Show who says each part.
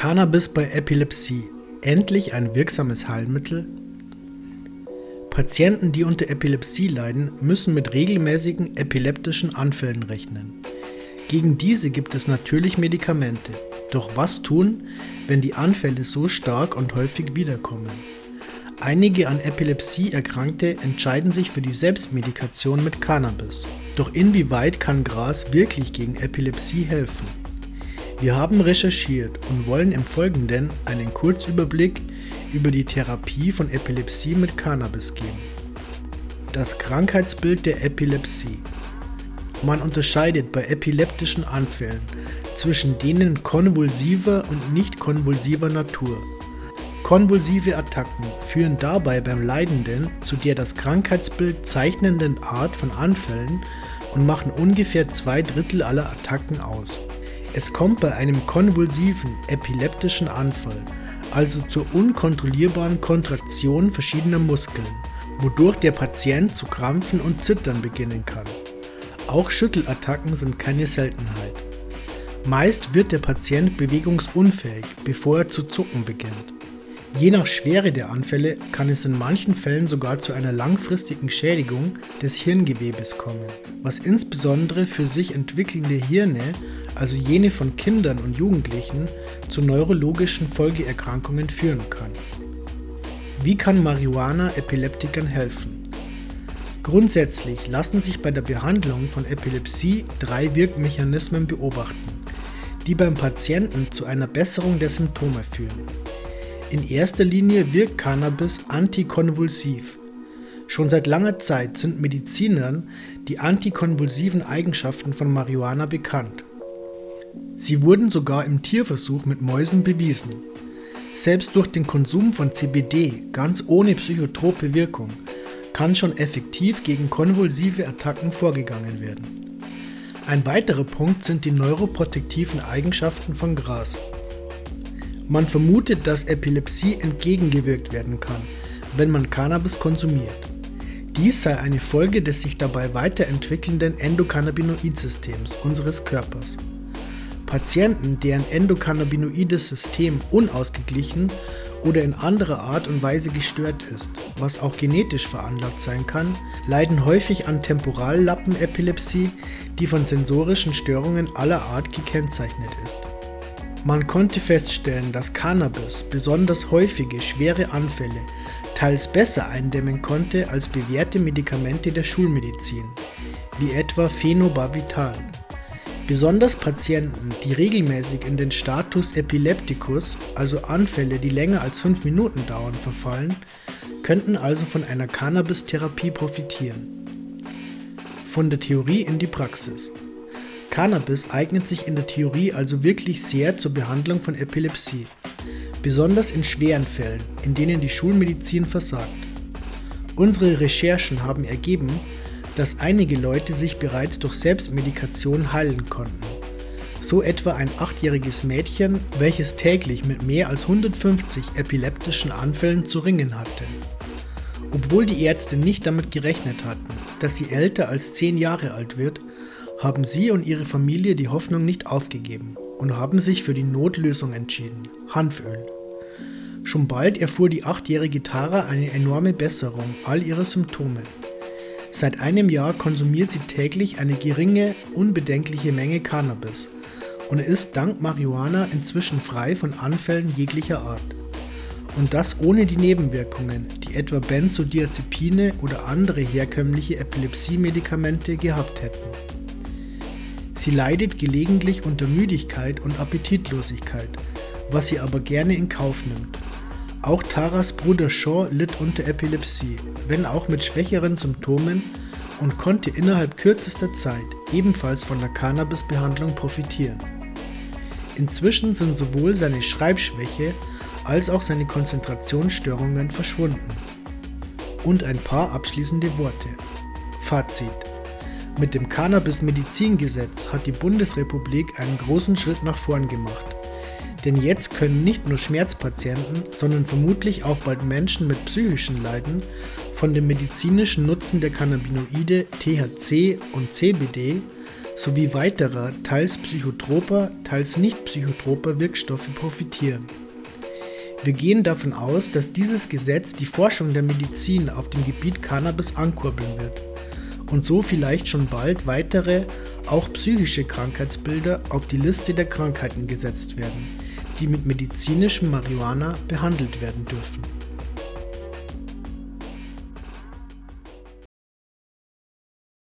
Speaker 1: Cannabis bei Epilepsie. Endlich ein wirksames Heilmittel? Patienten, die unter Epilepsie leiden, müssen mit regelmäßigen epileptischen Anfällen rechnen. Gegen diese gibt es natürlich Medikamente. Doch was tun, wenn die Anfälle so stark und häufig wiederkommen? Einige an Epilepsie Erkrankte entscheiden sich für die Selbstmedikation mit Cannabis. Doch inwieweit kann Gras wirklich gegen Epilepsie helfen? Wir haben recherchiert und wollen im Folgenden einen Kurzüberblick über die Therapie von Epilepsie mit Cannabis geben. Das Krankheitsbild der Epilepsie. Man unterscheidet bei epileptischen Anfällen zwischen denen konvulsiver und nicht konvulsiver Natur. Konvulsive Attacken führen dabei beim Leidenden zu der das Krankheitsbild zeichnenden Art von Anfällen und machen ungefähr zwei Drittel aller Attacken aus. Es kommt bei einem konvulsiven epileptischen Anfall also zur unkontrollierbaren Kontraktion verschiedener Muskeln, wodurch der Patient zu krampfen und zittern beginnen kann. Auch Schüttelattacken sind keine Seltenheit. Meist wird der Patient bewegungsunfähig, bevor er zu zucken beginnt. Je nach Schwere der Anfälle kann es in manchen Fällen sogar zu einer langfristigen Schädigung des Hirngewebes kommen, was insbesondere für sich entwickelnde Hirne, also jene von Kindern und Jugendlichen, zu neurologischen Folgeerkrankungen führen kann. Wie kann Marihuana Epileptikern helfen? Grundsätzlich lassen sich bei der Behandlung von Epilepsie drei Wirkmechanismen beobachten, die beim Patienten zu einer Besserung der Symptome führen. In erster Linie wirkt Cannabis antikonvulsiv. Schon seit langer Zeit sind Medizinern die antikonvulsiven Eigenschaften von Marihuana bekannt. Sie wurden sogar im Tierversuch mit Mäusen bewiesen. Selbst durch den Konsum von CBD, ganz ohne psychotrope Wirkung, kann schon effektiv gegen konvulsive Attacken vorgegangen werden. Ein weiterer Punkt sind die neuroprotektiven Eigenschaften von Gras. Man vermutet, dass Epilepsie entgegengewirkt werden kann, wenn man Cannabis konsumiert. Dies sei eine Folge des sich dabei weiterentwickelnden Endokannabinoidsystems unseres Körpers. Patienten, deren endokannabinoides System unausgeglichen oder in anderer Art und Weise gestört ist, was auch genetisch veranlagt sein kann, leiden häufig an Temporallappenepilepsie, die von sensorischen Störungen aller Art gekennzeichnet ist. Man konnte feststellen, dass Cannabis besonders häufige schwere Anfälle teils besser eindämmen konnte als bewährte Medikamente der Schulmedizin, wie etwa Phenobarbital. Besonders Patienten, die regelmäßig in den Status Epilepticus, also Anfälle, die länger als 5 Minuten dauern, verfallen, könnten also von einer Cannabis-Therapie profitieren. Von der Theorie in die Praxis. Cannabis eignet sich in der Theorie also wirklich sehr zur Behandlung von Epilepsie, besonders in schweren Fällen, in denen die Schulmedizin versagt. Unsere Recherchen haben ergeben, dass einige Leute sich bereits durch Selbstmedikation heilen konnten. So etwa ein achtjähriges Mädchen, welches täglich mit mehr als 150 epileptischen Anfällen zu ringen hatte. Obwohl die Ärzte nicht damit gerechnet hatten, dass sie älter als 10 Jahre alt wird, haben sie und ihre Familie die Hoffnung nicht aufgegeben und haben sich für die Notlösung entschieden, Hanföl. Schon bald erfuhr die achtjährige Tara eine enorme Besserung all ihrer Symptome. Seit einem Jahr konsumiert sie täglich eine geringe, unbedenkliche Menge Cannabis und ist dank Marihuana inzwischen frei von Anfällen jeglicher Art. Und das ohne die Nebenwirkungen, die etwa Benzodiazepine oder andere herkömmliche Epilepsiemedikamente gehabt hätten. Sie leidet gelegentlich unter Müdigkeit und Appetitlosigkeit, was sie aber gerne in Kauf nimmt. Auch Taras Bruder Shaw litt unter Epilepsie, wenn auch mit schwächeren Symptomen und konnte innerhalb kürzester Zeit ebenfalls von der Cannabis-Behandlung profitieren. Inzwischen sind sowohl seine Schreibschwäche als auch seine Konzentrationsstörungen verschwunden. Und ein paar abschließende Worte. Fazit. Mit dem Cannabis-Medizingesetz hat die Bundesrepublik einen großen Schritt nach vorn gemacht. Denn jetzt können nicht nur Schmerzpatienten, sondern vermutlich auch bald Menschen mit psychischen Leiden von dem medizinischen Nutzen der Cannabinoide THC und CBD sowie weiterer, teils psychotroper, teils nicht psychotroper Wirkstoffe profitieren. Wir gehen davon aus, dass dieses Gesetz die Forschung der Medizin auf dem Gebiet Cannabis ankurbeln wird und so vielleicht schon bald weitere, auch psychische Krankheitsbilder auf die Liste der Krankheiten gesetzt werden, die mit medizinischem Marihuana behandelt werden dürfen.